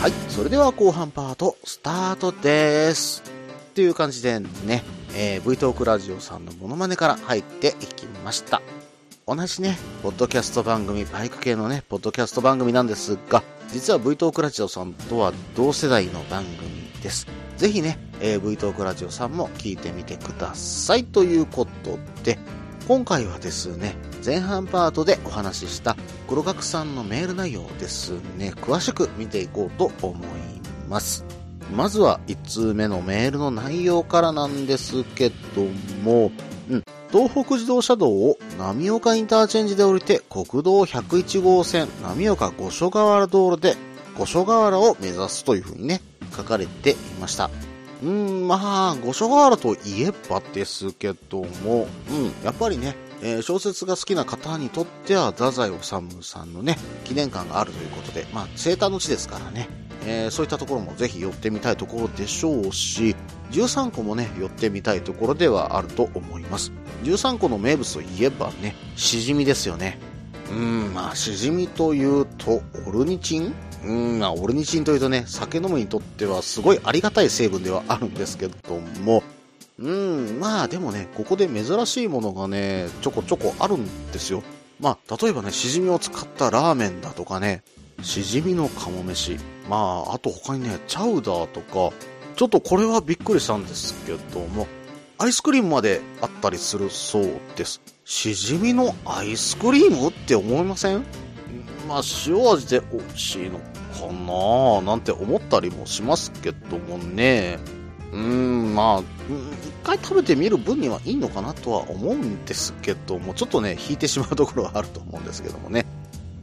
はい、それでは後半パートスタートです。っていう感じでね、えー、V トークラジオさんのモノマネから入っていきました。同じね、ポッドキャスト番組、バイク系のね、ポッドキャスト番組なんですが、実は V トークラジオさんとは同世代の番組です。ぜひね、えー V トークラジオさんも聞いてみてください。ということで、今回はですね、前半パートでお話しした黒学さんのメール内容ですね、詳しく見ていこうと思います。まずは1通目のメールの内容からなんですけども、うん、東北自動車道を波岡インターチェンジで降りて国道101号線波岡五所川原道路で五所川原を目指すというふうにね、書かれていました。うん、まあ、五所川原といえばですけども、うん、やっぱりね、えー小説が好きな方にとっては、太宰治さんのね、記念館があるということで、まあ、生誕の地ですからね、えーそういったところもぜひ寄ってみたいところでしょうし、13個もね、寄ってみたいところではあると思います。13個の名物といえばね、しじみですよね。うん、まあ、しじみというと、オルニチンうん、まあ、オルニチンというとね、酒飲むにとってはすごいありがたい成分ではあるんですけども、うん、まあでもね、ここで珍しいものがね、ちょこちょこあるんですよ。まあ、例えばね、しじみを使ったラーメンだとかね、しじみの鴨飯。まあ、あと他にね、チャウダーとか、ちょっとこれはびっくりしたんですけども、アイスクリームまであったりするそうです。しじみのアイスクリームって思いません？まあ、塩味で美味しいのかな？なんて思ったりもしますけどもね。うーん、まあ、一回食べてみる分にはいいのかなとは思うんですけども、ちょっとね、引いてしまうところはあると思うんですけどもね。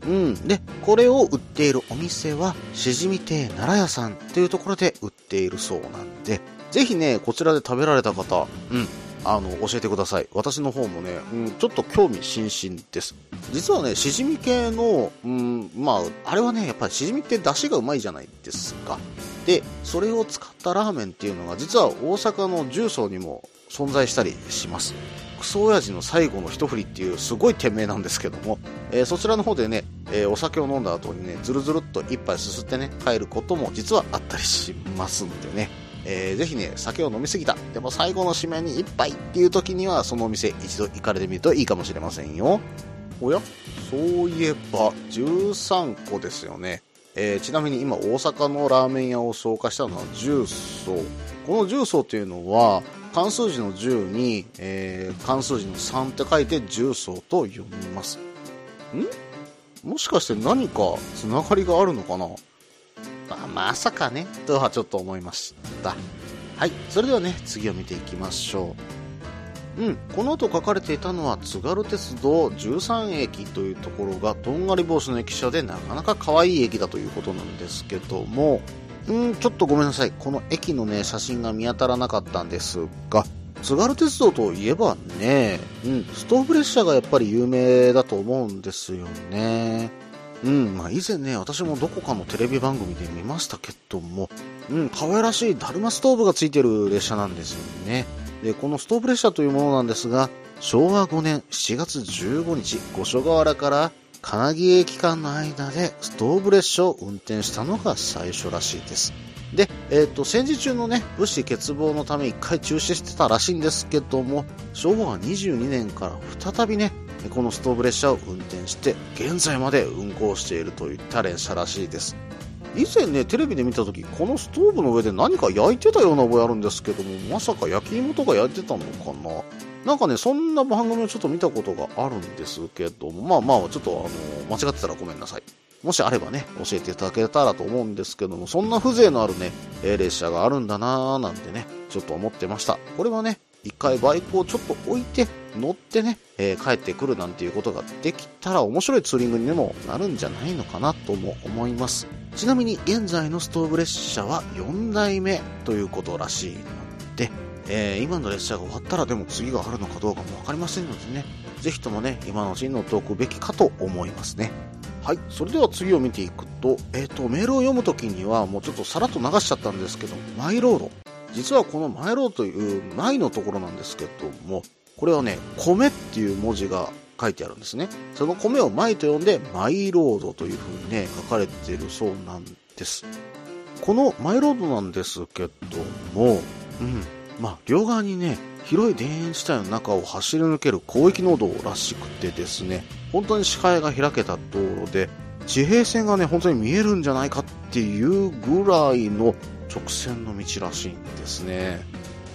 うん。で、これを売っているお店は、しじみ亭奈良屋さんっていうところで売っているそうなんで、ぜひね、こちらで食べられた方、うん、あの、教えてください。私の方もね、うん、ちょっと興味津々です。実はね、しじみ系の、うん、まあ、あれはね、やっぱりしじみって出汁がうまいじゃないですか。で、それを使ったラーメンっていうのが、実は大阪の重曹にも存在したりします。クソ親父の最後の一振りっていうすごい店名なんですけども、えーそちらの方でね、えーお酒を飲んだ後にね、ずるずるっと一杯すすってね、帰ることも実はあったりしますんでね、えーぜひね、酒を飲みすぎた。でも最後の締めに一杯っていう時には、そのお店一度行かれてみるといいかもしれませんよ。おや？そういえば、13個ですよね。えーちなみに今大阪のラーメン屋を紹介したのは重曹。この重曹というのは、漢数字の10に、えー漢数字の3って書いて重曹と読みます。ん？もしかして何かつながりがあるのかな？まあ、まさかね、とはちょっと思いました。はい、それではね、次を見ていきましょう。うん、この後書かれていたのは津軽鉄道13駅というところがとんがり帽子の駅舎でなかなか可愛い駅だということなんですけども、うん、ちょっとごめんなさい。この駅のね、写真が見当たらなかったんですが、津軽鉄道といえばね、うん、ストーブ列車がやっぱり有名だと思うんですよね。うん、まあ以前ね、私もどこかのテレビ番組で見ましたけども、うん、可愛らしいダルマストーブがついてる列車なんですよね。で、このストーブ列車というものなんですが、昭和5年7月15日、五所川原から金木駅間の間でストーブ列車を運転したのが最初らしいです。で、えっ、と、戦時中のね、物資欠乏のため一回中止してたらしいんですけども、昭和22年から再びね、このストーブ列車を運転して、現在まで運行しているといった列車らしいです。以前ね、テレビで見た時、このストーブの上で何か焼いてたような覚えあるんですけども、まさか焼き芋とか焼いてたのかな？なんかね、そんな番組をちょっと見たことがあるんですけども、まあまあ、ちょっとあの、間違ってたらごめんなさい。もしあればね、教えていただけたらと思うんですけども、そんな風情のあるね、列車があるんだなーなんてね、ちょっと思ってました。これはね、一回バイクをちょっと置いて、乗ってね、えー帰ってくるなんていうことができたら面白いツーリングにもなるんじゃないのかなとも思います。ちなみに現在のストーブ列車は4代目ということらしいので、えー今の列車が終わったらでも次があるのかどうかもわかりませんのでね、ぜひともね、今のうちに乗っておくべきかと思いますね。はい。それでは次を見ていくと、えっ、と、メールを読むときには、もうちょっとさらっと流しちゃったんですけど、マイロード。実はこのマイロードという、マイのところなんですけども、これはね、米っていう文字が書いてあるんですね。その米をマイと呼んで、マイロードというふうにね、書かれているそうなんです。このマイロードなんですけども、うん、まあ、両側にね、広い田園地帯の中を走り抜ける広域農道らしくてですね、本当に視界が開けた道路で、地平線がね、本当に見えるんじゃないかっていうぐらいの直線の道らしいんですね。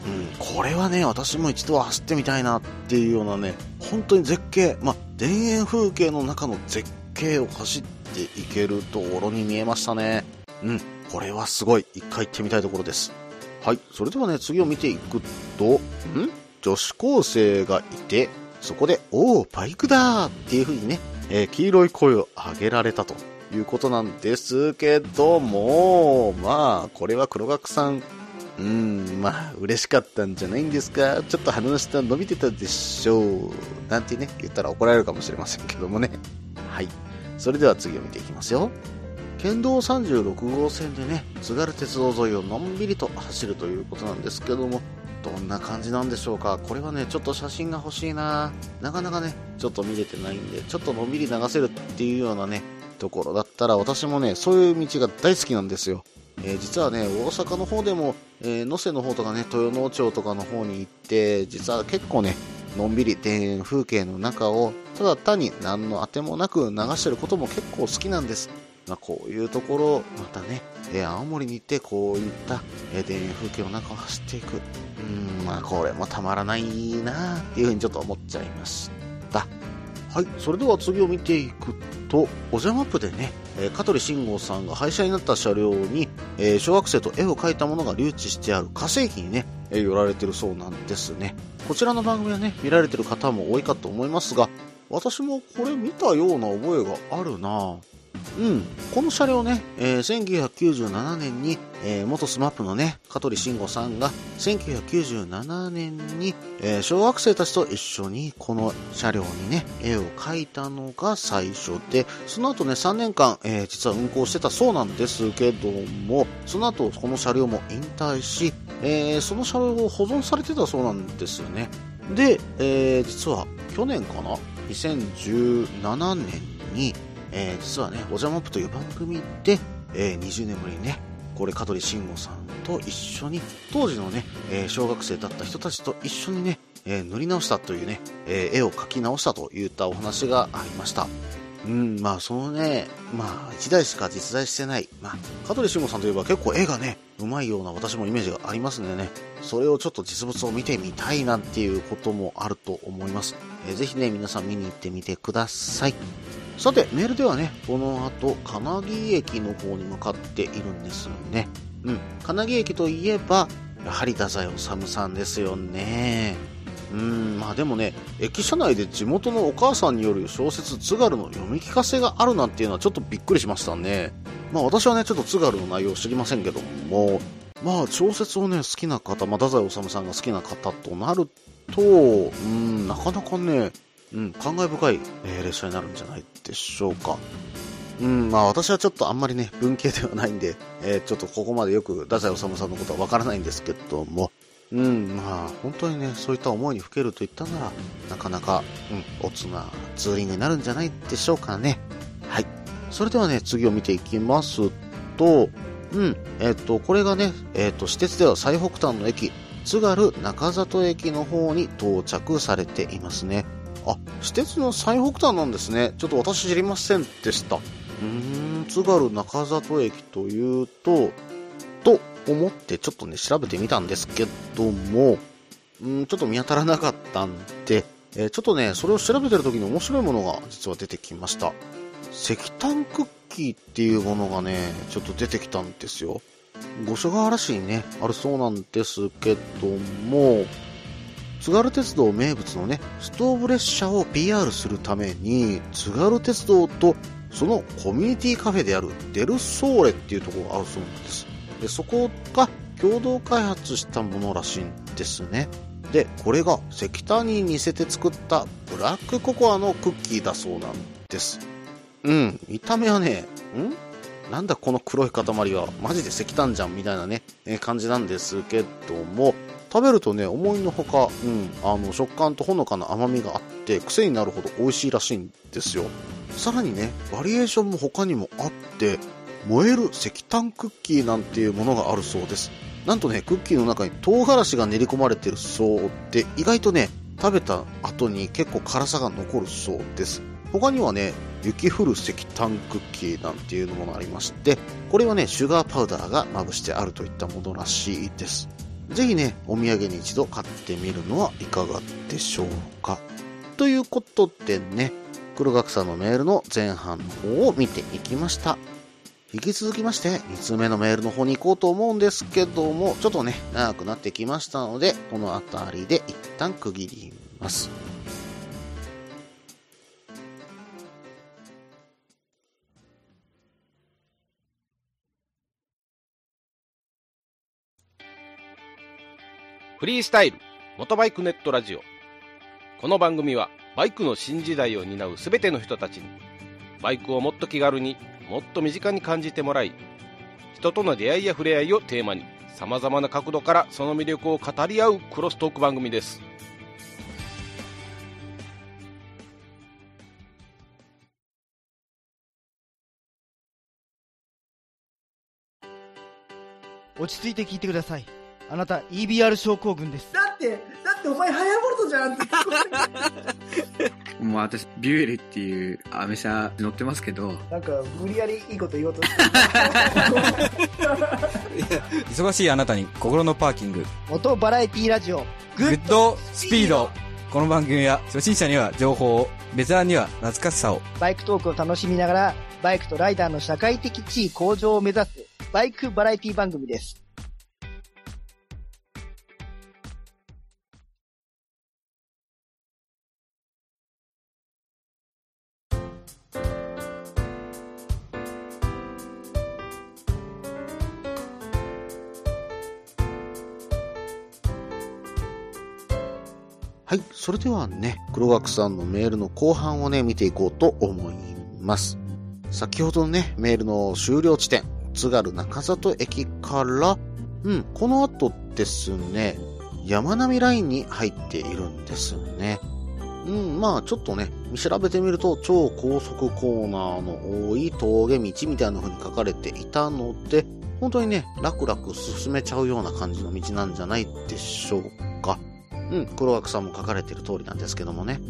うん、これはね、私も一度は走ってみたいなっていうようなね、本当に絶景、まあ、田園風景の中の絶景を走っていける道路に見えましたね。うん、これはすごい。一回行ってみたいところです。はい、それではね、次を見ていくと、ん？女子高生がいて、そこで、おお、バイクだっていう風にね、えー、黄色い声を上げられたということなんですけども、まあ、これは黒学さん、うん、まあ、嬉しかったんじゃないんですか？ちょっと鼻の下伸びてたでしょう？なんてね、言ったら怒られるかもしれませんけどもね。はい。それでは次を見ていきますよ。県道36号線でね、津軽鉄道沿いをのんびりと走るということなんですけども、どんな感じなんでしょうか？これはね、ちょっと写真が欲しいななかなかね、ちょっと見れてないんで、ちょっとのんびり流せるっていうようなね、ところだったら私もね、そういう道が大好きなんですよ。えー、実はね、大阪の方でも、えー、能勢の方とかね、豊能町とかの方に行って、実は結構ね、のんびり田園風景の中を、ただ単に何のあてもなく流してることも結構好きなんです。まあ、こういうところ、またね、えー、青森に行ってこういった、えー、田園風景の中を走っていく。うん、まあこれもたまらないなっていうふうにちょっと思っちゃいました。はい、それでは次を見ていくと、おじゃマップでね、え、香取慎吾さんが廃車になった車両に、えー、小学生と絵を描いたものが留置してある火星機にね、えー、寄られてるそうなんですね。こちらの番組はね、見られてる方も多いかと思いますが、私もこれ見たような覚えがあるなうん、この車両ね、えー、1997年に、えー、元スマップのね、香取慎吾さんが、1997年に、えー、小学生たちと一緒にこの車両にね、絵を描いたのが最初で、その後ね、3年間、えー、実は運行してたそうなんですけども、その後この車両も引退し、えー、その車両を保存されてたそうなんですよね。で、えー、実は去年かな ?2017 年に、えー、実はね、おじゃまップという番組で、えー、20年ぶりにね、これ香取慎吾さんと一緒に、当時のね、えー、小学生だった人たちと一緒にね、え塗り直したというね、え絵を描き直したといったお話がありました。うん、まあ、そのね、まあ、1台しか実在してない。まあ、香取慎吾さんといえば結構絵がね、うまいような私もイメージがありますんでね、それをちょっと実物を見てみたいなんていうこともあると思います。えー、ぜひね、皆さん見に行ってみてください。さて、メールではね、この後、金木駅の方に向かっているんですよね。うん。金木駅といえば、やはり太宰治さんですよね。うん、まあでもね、駅舎内で地元のお母さんによる小説津軽の読み聞かせがあるなんていうのはちょっとびっくりしましたね。まあ私はね、ちょっと津軽の内容を知りませんけども、まあ小説をね、好きな方、まあ太宰治さんが好きな方となると、うん、なかなかね、うん、感慨深い、えー、列車になるんじゃないでしょうか。うん、まあ私はちょっとあんまりね、文系ではないんで、えー、ちょっとここまでよく太宰治さんのことはわからないんですけども、うん、まあ本当にね、そういった思いにふけるといったなら、なかなか、うん、おつなツーリングになるんじゃないでしょうかね。はい。それではね、次を見ていきますと、うん、えっ、ー、と、これがね、えっ、ー、と、私鉄では最北端の駅、津軽中里駅の方に到着されていますね。あ、私鉄の最北端なんですね。ちょっと私知りませんでした。うーん、津軽中里駅というと、と思ってちょっとね、調べてみたんですけども、うん、ちょっと見当たらなかったんで、えー、ちょっとね、それを調べてる時に面白いものが実は出てきました。石炭クッキーっていうものがね、ちょっと出てきたんですよ。五所川原市にね、あるそうなんですけども、津軽鉄道名物のね、ストーブ列車を PR するために、津軽鉄道とそのコミュニティカフェであるデルソーレっていうところがあるそうなんです。で、そこが共同開発したものらしいんですね。で、これが石炭に似せて作ったブラックココアのクッキーだそうなんです。うん、見た目はね、ん？なんだこの黒い塊は、マジで石炭じゃんみたいなね、え感じなんですけども、食べるとね、思いのほか、うん、あの、食感とほのかな甘みがあって、癖になるほど美味しいらしいんですよ。さらにね、バリエーションも他にもあって、燃える石炭クッキーなんていうものがあるそうです。なんとね、クッキーの中に唐辛子が練り込まれてるそうで、意外とね、食べた後に結構辛さが残るそうです。他にはね、雪降る石炭クッキーなんていうものがありまして、これはね、シュガーパウダーがまぶしてあるといったものらしいです。ぜひね、お土産に一度買ってみるのはいかがでしょうか？ということでね、黒学さんのメールの前半の方を見ていきました。引き続きまして、2通目のメールの方に行こうと思うんですけども、ちょっとね、長くなってきましたので、この辺りで一旦区切ります。フリースタイル、元バイクネットラジオ。この番組は、バイクの新時代を担うすべての人たちに、バイクをもっと気軽に、もっと身近に感じてもらい、人との出会いや触れ合いをテーマに、様々な角度からその魅力を語り合うクロストーク番組です。落ち着いて聞いてください。あなた EBR 症候群です。だって、だってお前ハヤボルトじゃんって もう私、ビュエルっていうアメ車乗ってますけど。なんか、無理やりいいこと言おうとして忙しいあなたに心のパーキング。元バラエティラジオ。グッドスピード。この番組は初心者には情報を、ベテランには懐かしさを。バイクトークを楽しみながら、バイクとライダーの社会的地位向上を目指す、バイクバラエティ番組です。はい。それではね、黒枠さんのメールの後半をね、見ていこうと思います。先ほどのね、メールの終了地点、津軽中里駅から、うん、この後ですね、山並ラインに入っているんですね。うん、まあちょっとね、調べてみると超高速コーナーの多い峠道みたいな風に書かれていたので、本当にね、楽々進めちゃうような感じの道なんじゃないでしょう。うん、黒枠さんも書かれてる通りなんですけどもね。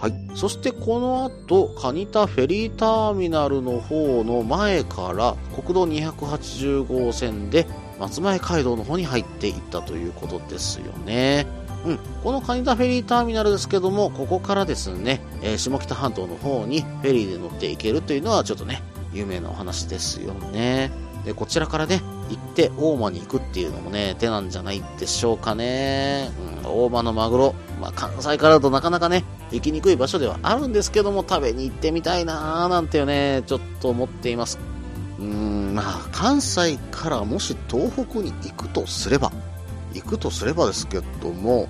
はい。そしてこの後、カニタフェリーターミナルの方の前から国道280号線で松前街道の方に入っていったということですよね。うん。このカニタフェリーターミナルですけども、ここからですね、えー、下北半島の方にフェリーで乗っていけるというのはちょっとね、有名なお話ですよね。で、こちらからね、行って大間に行くっていうのもね、手なんじゃないでしょうかね。うん、大間のマグロ、まあ、関西からだとなかなかね、行きにくい場所ではあるんですけども、食べに行ってみたいなーなんてね、ちょっと思っています。うーん、まあ、関西からもし東北に行くとすれば、行くとすればですけども、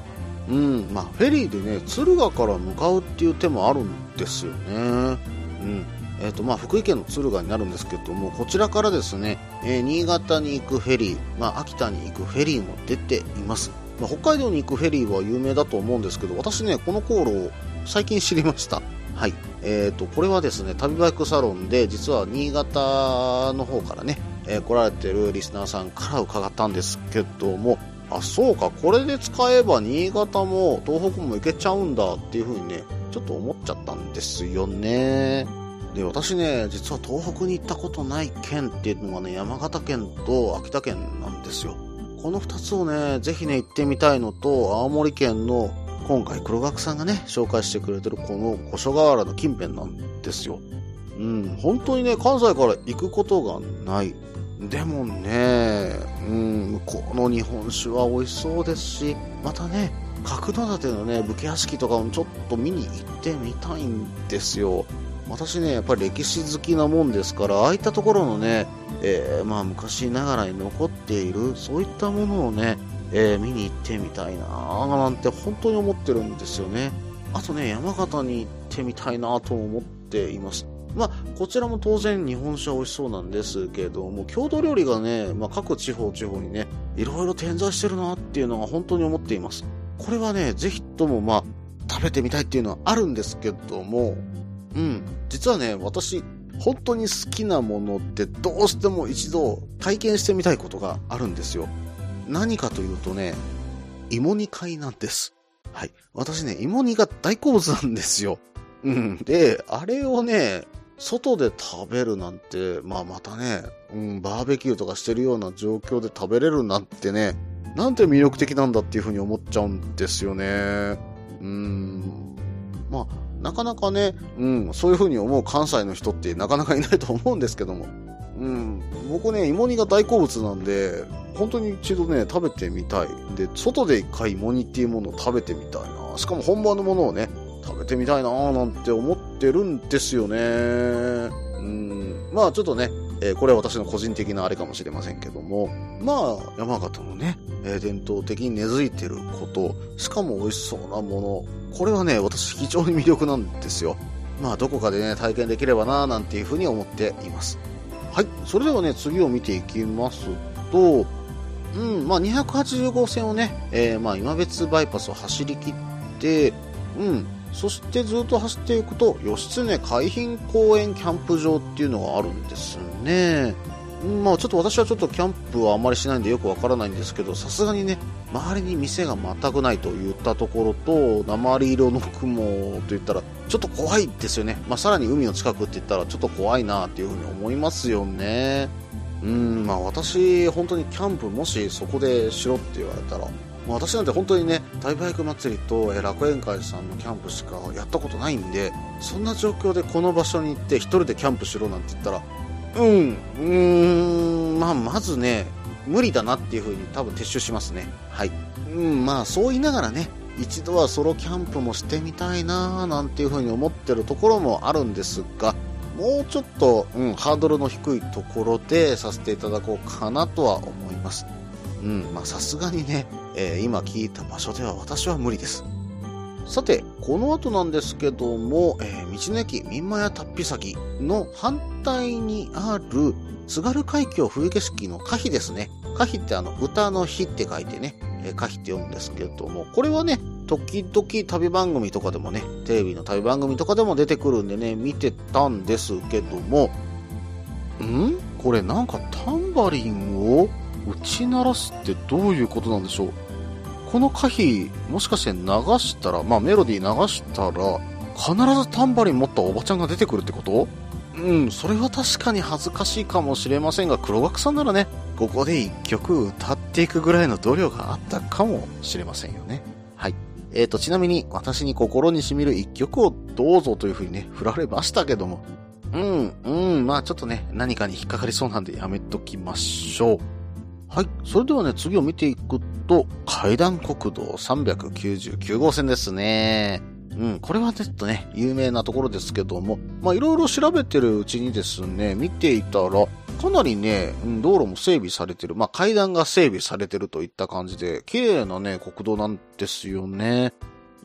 うん、まあ、フェリーでね、敦賀から向かうっていう手もあるんですよね。うん。えっ、ー、と、まあ、福井県の敦賀になるんですけども、こちらからですね、えー、新潟に行くフェリー、まあ、秋田に行くフェリーも出ています。まあ、北海道に行くフェリーは有名だと思うんですけど、私ね、この航路を最近知りました。はい。えっ、ー、と、これはですね、旅バイクサロンで、実は新潟の方からね、えー、来られてるリスナーさんから伺ったんですけども、あ、そうか、これで使えば新潟も東北も行けちゃうんだっていう風にね、ちょっと思っちゃったんですよね。で、私ね、実は東北に行ったことない県っていうのがね、山形県と秋田県なんですよ。この2つをね、ぜひね、行ってみたいのと、青森県の今回黒学さんがね、紹介してくれてるこの五所川原の近辺なんですよ。うん、本当にね、関西から行くことがない。でもね、うん、向こうの日本酒は美味しそうですし、またね、角館のね、武家屋敷とかもちょっと見に行ってみたいんですよ。私ね、やっぱり歴史好きなもんですから、ああいったところのね、えー、まあ昔ながらに残っている、そういったものをね、えー、見に行ってみたいなぁなんて本当に思ってるんですよね。あとね、山形に行ってみたいなと思っています。まあ、こちらも当然日本酒は美味しそうなんですけども、郷土料理がね、まあ、各地方地方にね、いろいろ点在してるなっていうのが本当に思っています。これはね、ぜひともまあ、食べてみたいっていうのはあるんですけども、うん。実はね、私、本当に好きなものってどうしても一度体験してみたいことがあるんですよ。何かというとね、芋煮会なんです。はい。私ね、芋煮が大好物なんですよ。うん。で、あれをね、外で食べるなんて、まあまたね、うん、バーベキューとかしてるような状況で食べれるなんてね、なんて魅力的なんだっていうふうに思っちゃうんですよね。うん。まあ、なかなかね、うん、そういうふうに思う関西の人ってなかなかいないと思うんですけども。うん、僕ね、芋煮が大好物なんで、本当に一度ね、食べてみたい。で、外で一回芋煮っていうものを食べてみたいな。しかも本場のものをね、食べてみたいなーなんて思ってるんですよね。うん。まあちょっとね、えーこれは私の個人的なあれかもしれませんけども、まあ山形のね、えー伝統的に根付いてること、しかも美味しそうなもの、これはね、私非常に魅力なんですよ。まあどこかでね、体験できればなぁなんていうふうに思っています。はい。それではね、次を見ていきますと、うん、まあ280号線をね、えーまあ今別バイパスを走り切って、うん、そしてずっと走っていくと、義経海浜公園キャンプ場っていうのがあるんですね。うんまあちょっと私はちょっとキャンプはあまりしないんでよくわからないんですけど、さすがにね、周りに店が全くないといったところと、鉛色の雲といったら、ちょっと怖いですよね。まあさらに海の近くって言ったらちょっと怖いなっていうふうに思いますよね。うん、まあ私、本当にキャンプもしそこでしろって言われたら、私なんて本当にね、大バイク祭りとえ楽園会さんのキャンプしかやったことないんで、そんな状況でこの場所に行って一人でキャンプしろなんて言ったら、うん、うん、まあまずね、無理だなっていうふうに多分撤収しますね。はい。うん、まあそう言いながらね、一度はソロキャンプもしてみたいなーなんていうふうに思ってるところもあるんですが、もうちょっと、うん、ハードルの低いところでさせていただこうかなとは思います。うん、まあさすがにね、えー今聞いた場所では私は無理です。さて、この後なんですけども、えー道の駅民間屋達筆先の反対にある津軽海峡冬景色の可否ですね。可否ってあの歌の日って書いてね、えー可否って読むんですけども、これはね、時々旅番組とかでもね、テレビの旅番組とかでも出てくるんでね、見てたんですけども、ん？これなんかタンバリンを打ち鳴らすってどういうことなんでしょう？この歌詞、もしかして流したら、まあメロディー流したら、必ずタンバリン持ったおばちゃんが出てくるってこと？うん、それは確かに恥ずかしいかもしれませんが、黒学さんならね、ここで一曲歌っていくぐらいの度量があったかもしれませんよね。はい。えーと、ちなみに私に心に染みる一曲をどうぞというふうにね、振られましたけども、うん、うん、まあちょっとね、何かに引っかかりそうなんでやめときましょう。はい。それではね、次を見ていくと、階段国道399号線ですね。うん、これはちょっとね、有名なところですけども、まあいろいろ調べてるうちにですね、見ていたら、かなりね、道路も整備されてる、まあ階段が整備されてるといった感じで、綺麗なね、国道なんですよね。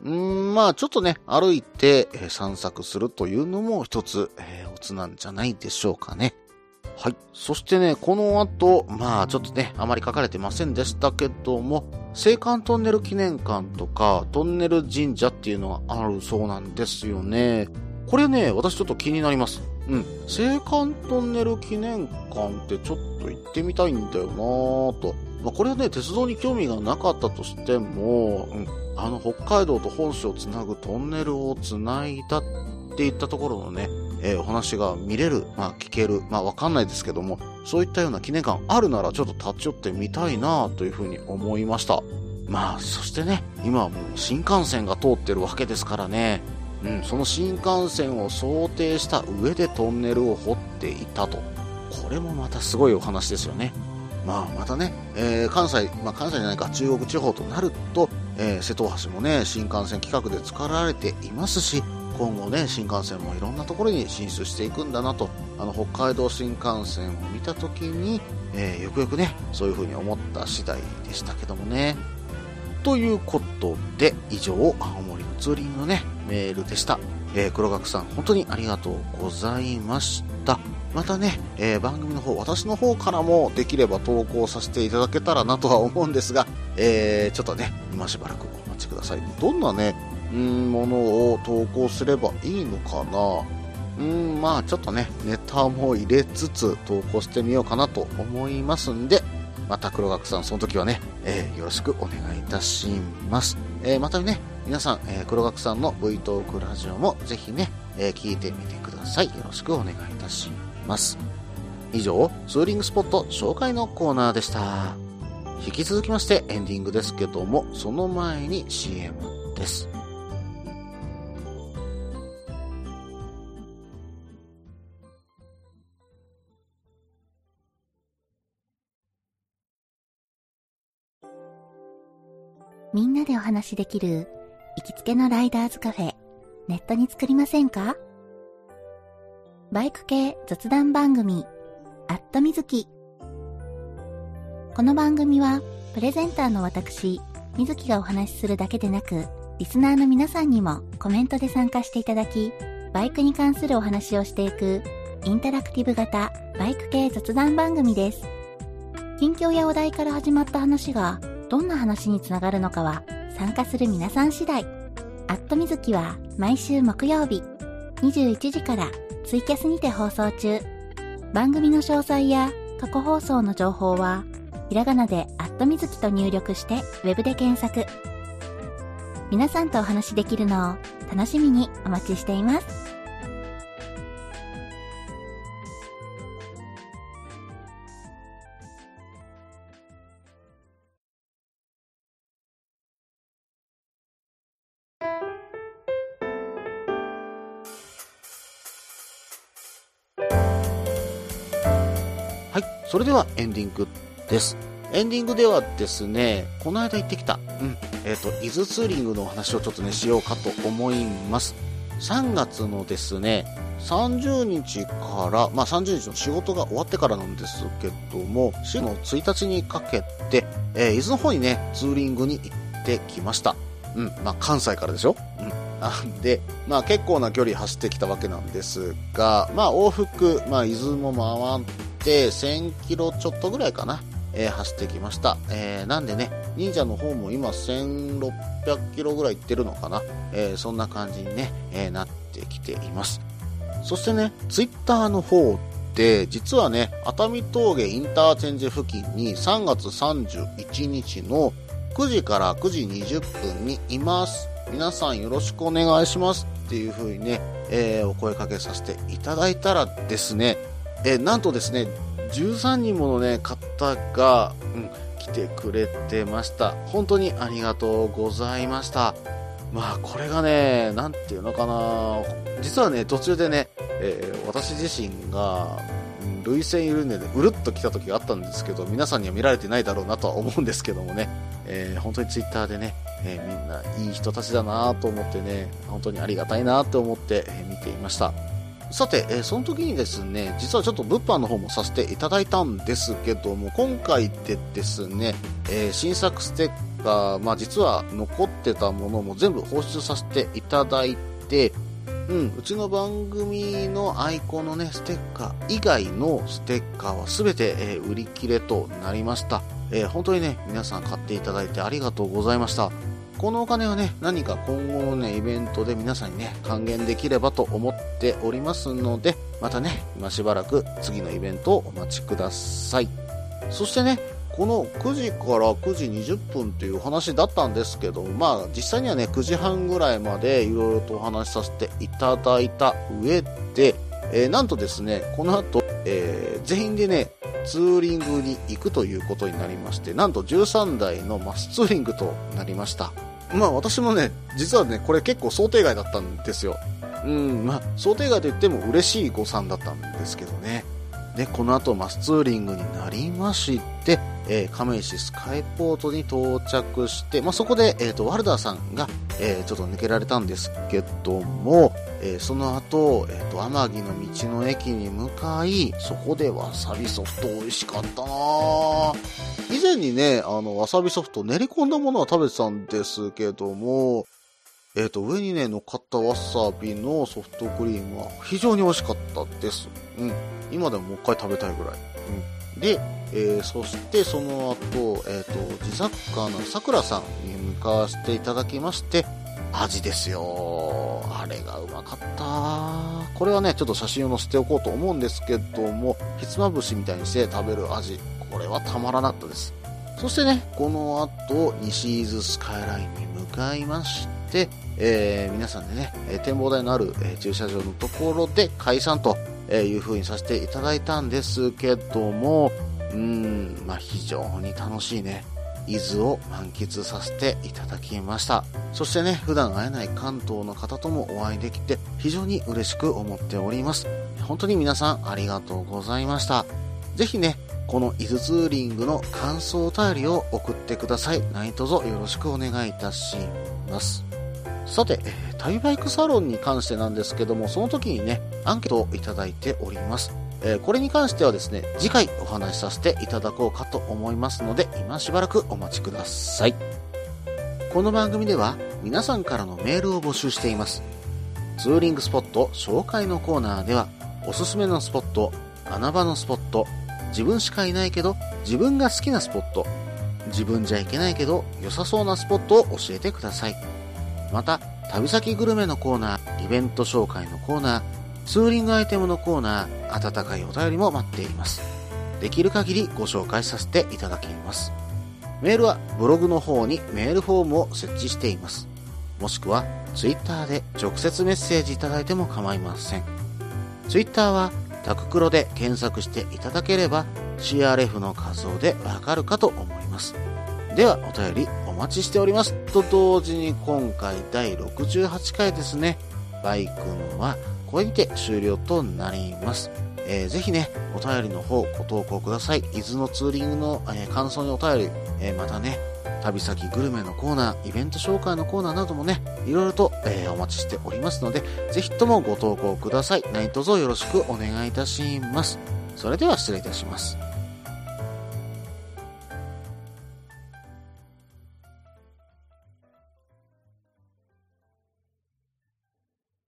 うん、まあちょっとね、歩いて、散策するというのも一つ、えーおつなんじゃないでしょうかね。はい。そしてね、この後、まあちょっとね、あまり書かれてませんでしたけども、青函トンネル記念館とか、トンネル神社っていうのがあるそうなんですよね。これね、私ちょっと気になります。うん。青函トンネル記念館ってちょっと行ってみたいんだよなぁと。まあこれはね、鉄道に興味がなかったとしても、うん。あの北海道と本州をつなぐトンネルをつないだっていったところのね、えーお話が見れる、まあ聞ける、まあわかんないですけども、そういったような記念館あるならちょっと立ち寄ってみたいなというふうに思いました。まあ、そしてね、今はもう新幹線が通ってるわけですからね、うん、その新幹線を想定した上でトンネルを掘っていたと。これもまたすごいお話ですよね。まあ、またね、えー関西、まあ関西じゃないか、中国地方となると、えー瀬戸大橋もね、新幹線企画で作られていますし、今後ね、新幹線もいろんなところに進出していくんだなと、あの、北海道新幹線を見たときに、えーよくよくね、そういうふうに思った次第でしたけどもね。ということで、以上、青森のツーリングのね、メールでした。えー黒学さん、本当にありがとうございました。またね、えー番組の方、私の方からもできれば投稿させていただけたらなとは思うんですが、えーちょっとね、今しばらくお待ちください。どんなね、ものを投稿すればいいのかなうん、まあちょっとね、ネタも入れつつ投稿してみようかなと思いますんで、また黒学さんその時はね、えーよろしくお願いいたします。えーまたね、皆さん、えー黒学さんの V トークラジオもぜひね、えー聞いてみてください。よろしくお願いいたします。以上、ツーリングスポット紹介のコーナーでした。引き続きましてエンディングですけども、その前に CM です。みんなでお話しできる行きつけのライダーズカフェ、ネットに作りませんか？バイク系雑談番組、アットみずき。この番組は、プレゼンターの私、みずきがお話しするだけでなく、リスナーの皆さんにもコメントで参加していただき、バイクに関するお話をしていく、インタラクティブ型バイク系雑談番組です。近況やお題から始まった話が、どんな話につながるのかは参加する皆さん次第。アットみずきは毎週木曜日21時からツイキャスにて放送中。番組の詳細や過去放送の情報はひらがなでアットみずきと入力してウェブで検索。皆さんとお話しできるのを楽しみにお待ちしています。それではエンディングです。エンディングではですね、この間行ってきた、うん、えっ、と、伊豆ツーリングのお話をちょっとね、しようかと思います。3月のですね、30日から、まあ30日の仕事が終わってからなんですけども、4の1日にかけて、えー伊豆の方にね、ツーリングに行ってきました。うん、まあ関西からでしょ？うん。あで、まあ結構な距離走ってきたわけなんですが、まあ往復、まあ伊豆も回って1000キロちょっとぐらいかな、えー走ってきました。えーなんでね、忍者の方も今1600キロぐらい行ってるのかな、えーそんな感じにね、えなってきています。そしてね、ツイッターの方で、実はね、熱海峠インターチェンジ付近に3月31日の9時から9時20分にいます。皆さんよろしくお願いしますっていう風にね、えーお声かけさせていただいたらですね、えなんとですね、13人ものね、方が、うん、来てくれてました。本当にありがとうございました。まあ、これがね、なんていうのかな、実はね、途中でね、えー私自身が、涙腺緩んでね、うるっと来た時があったんですけど、皆さんには見られてないだろうなとは思うんですけどもね、えー本当にツイッターでね、えーみんないい人たちだなと思ってね、本当にありがたいなと思って、え見ていました。さて、えーその時にですね、実はちょっと物販の方もさせていただいたんですけども、今回でですね、えー新作ステッカー、まあ実は残ってたものも全部放出させていただいて、うん、うちの番組のアイコンのね、ステッカー以外のステッカーは全て、えー売り切れとなりました。え本当にね、皆さん買っていただいてありがとうございました。このお金はね、何か今後のね、イベントで皆さんにね、還元できればと思っておりますので、またね、今しばらく次のイベントをお待ちください。そしてね、この9時から9時20分という話だったんですけど、まあ実際にはね、9時半ぐらいまでいろいろとお話しさせていただいた上で、えーなんとですね、この後、えー全員でね、ツーリングに行くということになりまして、なんと13台のマスツーリングとなりました。まあ私もね、実はね、これ結構想定外だったんですよ。うん、まあ想定外といっても嬉しい誤算だったんですけどね。で、この後マスツーリングになりまして、えー亀石スカイポートに到着して、まあ、そこで、えっ、と、ワルダーさんが、えーちょっと抜けられたんですけども、えーその後、えっ、と、天城の道の駅に向かい、そこでわさびソフト美味しかったな以前にね、あの、わさびソフト練り込んだものは食べてたんですけども、えっ、と、上にね、乗っかったわさびのソフトクリームは非常に美味しかったです。うん。今でももう一回食べたいぐらい。うん。で、えーそしてその後、えっ、と、地作家のさくらさんに向かわせていただきまして、味ですよ。あれがうまかった。これはね、ちょっと写真を載せておこうと思うんですけども、ひつまぶしみたいにして食べる味。これはたまらなかったです。そしてね、この後、西伊豆スカイラインに向かいまして、えー皆さんでね、え展望台のある、え駐車場のところで解散とえーいう風にさせていただいたんですけども、うん、まあ非常に楽しいね、伊豆を満喫させていただきました。そしてね、普段会えない関東の方ともお会いできて非常に嬉しく思っております。本当に皆さんありがとうございました。ぜひね、この伊豆ツーリングの感想お便りを送ってください。何卒よろしくお願いいたします。さて、えー旅バイクサロンに関してなんですけども、その時にね、アンケートをいただいております。えこれに関してはですね、次回お話しさせていただこうかと思いますので、今しばらくお待ちください。この番組では皆さんからのメールを募集しています。ツーリングスポット紹介のコーナーでは、おすすめのスポット、穴場のスポット、自分しかいないけど自分が好きなスポット、自分じゃいけないけど良さそうなスポットを教えてください。また、旅先グルメのコーナー、イベント紹介のコーナー、ツーリングアイテムのコーナー、温かいお便りも待っています。できる限りご紹介させていただきます。メールはブログの方にメールフォームを設置しています。もしくは、ツイッターで直接メッセージいただいても構いません。ツイッターは、タククロで検索していただければ、CRF の画像でわかるかと思います。では、お便りお待ちしております。と同時に今回第68回ですね。バイクのは、これにて終了となります。えーぜひね、お便りの方ご投稿ください。伊豆のツーリングの、えー感想にお便り、えーまたね、旅先グルメのコーナー、イベント紹介のコーナーなどもね、いろいろと、えーお待ちしておりますので、ぜひともご投稿ください。何卒よろしくお願いいたします。それでは失礼いたします。